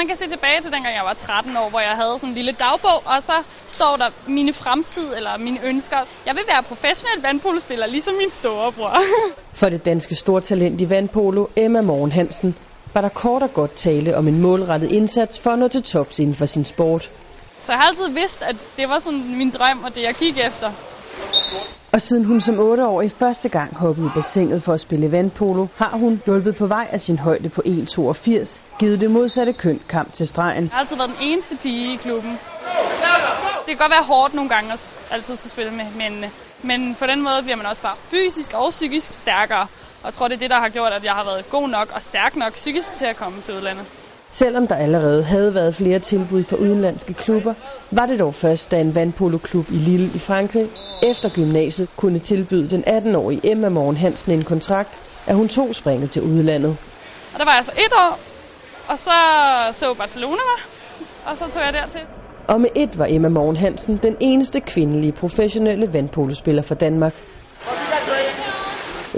Man kan se tilbage til dengang jeg var 13 år, hvor jeg havde sådan en lille dagbog, og så står der mine fremtid eller mine ønsker. Jeg vil være professionel vandpolospiller, ligesom min storebror. For det danske stortalent i vandpolo, Emma Morgen Hansen, var der kort og godt tale om en målrettet indsats for at nå til tops inden for sin sport. Så jeg har altid vidst, at det var sådan min drøm og det, jeg gik efter. Og siden hun som 8-årig første gang hoppede i bassinet for at spille vandpolo, har hun hjulpet på vej af sin højde på 1,82, givet det modsatte køn kamp til stregen. Jeg har altid været den eneste pige i klubben. Det kan godt være hårdt nogle gange at altid skulle spille med mændene, men på den måde bliver man også bare fysisk og psykisk stærkere. Og jeg tror, det er det, der har gjort, at jeg har været god nok og stærk nok psykisk til at komme til udlandet. Selvom der allerede havde været flere tilbud for udenlandske klubber, var det dog først, da en vandpoloklub i Lille i Frankrig efter gymnasiet kunne tilbyde den 18-årige Emma Morgen Hansen en kontrakt, at hun tog springet til udlandet. Og der var jeg så et år, og så så Barcelona og så tog jeg dertil. Og med et var Emma Morgen Hansen den eneste kvindelige professionelle vandpolospiller for Danmark.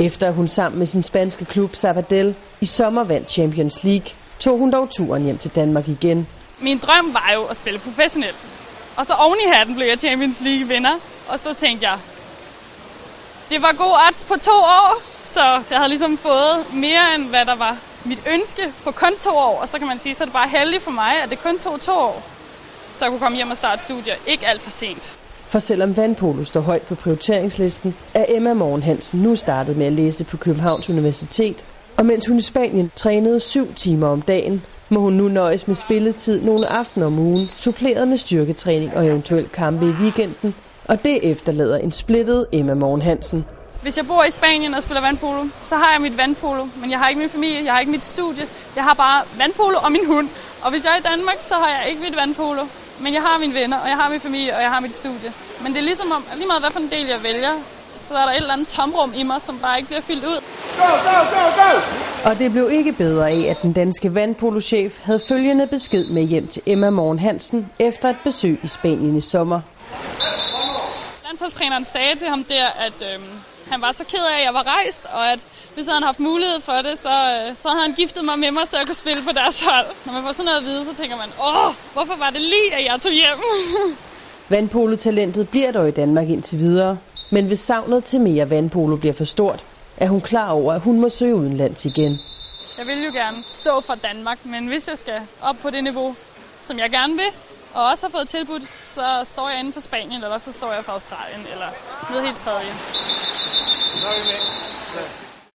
Efter hun sammen med sin spanske klub Sabadell i sommer vandt Champions League, tog hun dog turen hjem til Danmark igen. Min drøm var jo at spille professionelt. Og så oven i hatten blev jeg Champions League vinder. Og så tænkte jeg, det var god odds på to år, så jeg havde ligesom fået mere end hvad der var mit ønske på kun to år. Og så kan man sige, så er det bare heldigt for mig, at det kun tog to år, så jeg kunne komme hjem og starte studier. Ikke alt for sent. For selvom vandpolo står højt på prioriteringslisten, er Emma Morgen Hansen nu startet med at læse på Københavns Universitet. Og mens hun i Spanien trænede syv timer om dagen, må hun nu nøjes med spilletid nogle aftener om ugen, suppleret med styrketræning og eventuelt kampe i weekenden. Og det efterlader en splittet Emma Morgen Hansen. Hvis jeg bor i Spanien og spiller vandpolo, så har jeg mit vandpolo, men jeg har ikke min familie, jeg har ikke mit studie. Jeg har bare vandpolo og min hund. Og hvis jeg er i Danmark, så har jeg ikke mit vandpolo. Men jeg har mine venner, og jeg har min familie, og jeg har mit studie. Men det er ligesom om, lige meget hvad for en del jeg vælger, så er der et eller andet tomrum i mig, som bare ikke bliver fyldt ud. Go, go, go, go! Og det blev ikke bedre af, at den danske vandpolochef havde følgende besked med hjem til Emma Morgen Hansen efter et besøg i Spanien i sommer. Landsholdstræneren sagde til ham der, at øh, han var så ked af, at jeg var rejst, og at hvis han haft mulighed for det, så, øh, så havde han giftet mig med mig, så jeg kunne spille på deres hold. Når man får sådan noget at vide, så tænker man, åh, hvorfor var det lige, at jeg tog hjem? Vandpolotalentet bliver dog i Danmark indtil videre, men hvis savnet til mere vandpolo bliver for stort, er hun klar over, at hun må søge udenlands igen. Jeg vil jo gerne stå for Danmark, men hvis jeg skal op på det niveau, som jeg gerne vil, og også har fået tilbudt, så står jeg inden for Spanien, eller så står jeg for Australien, eller noget helt tredje. Er med.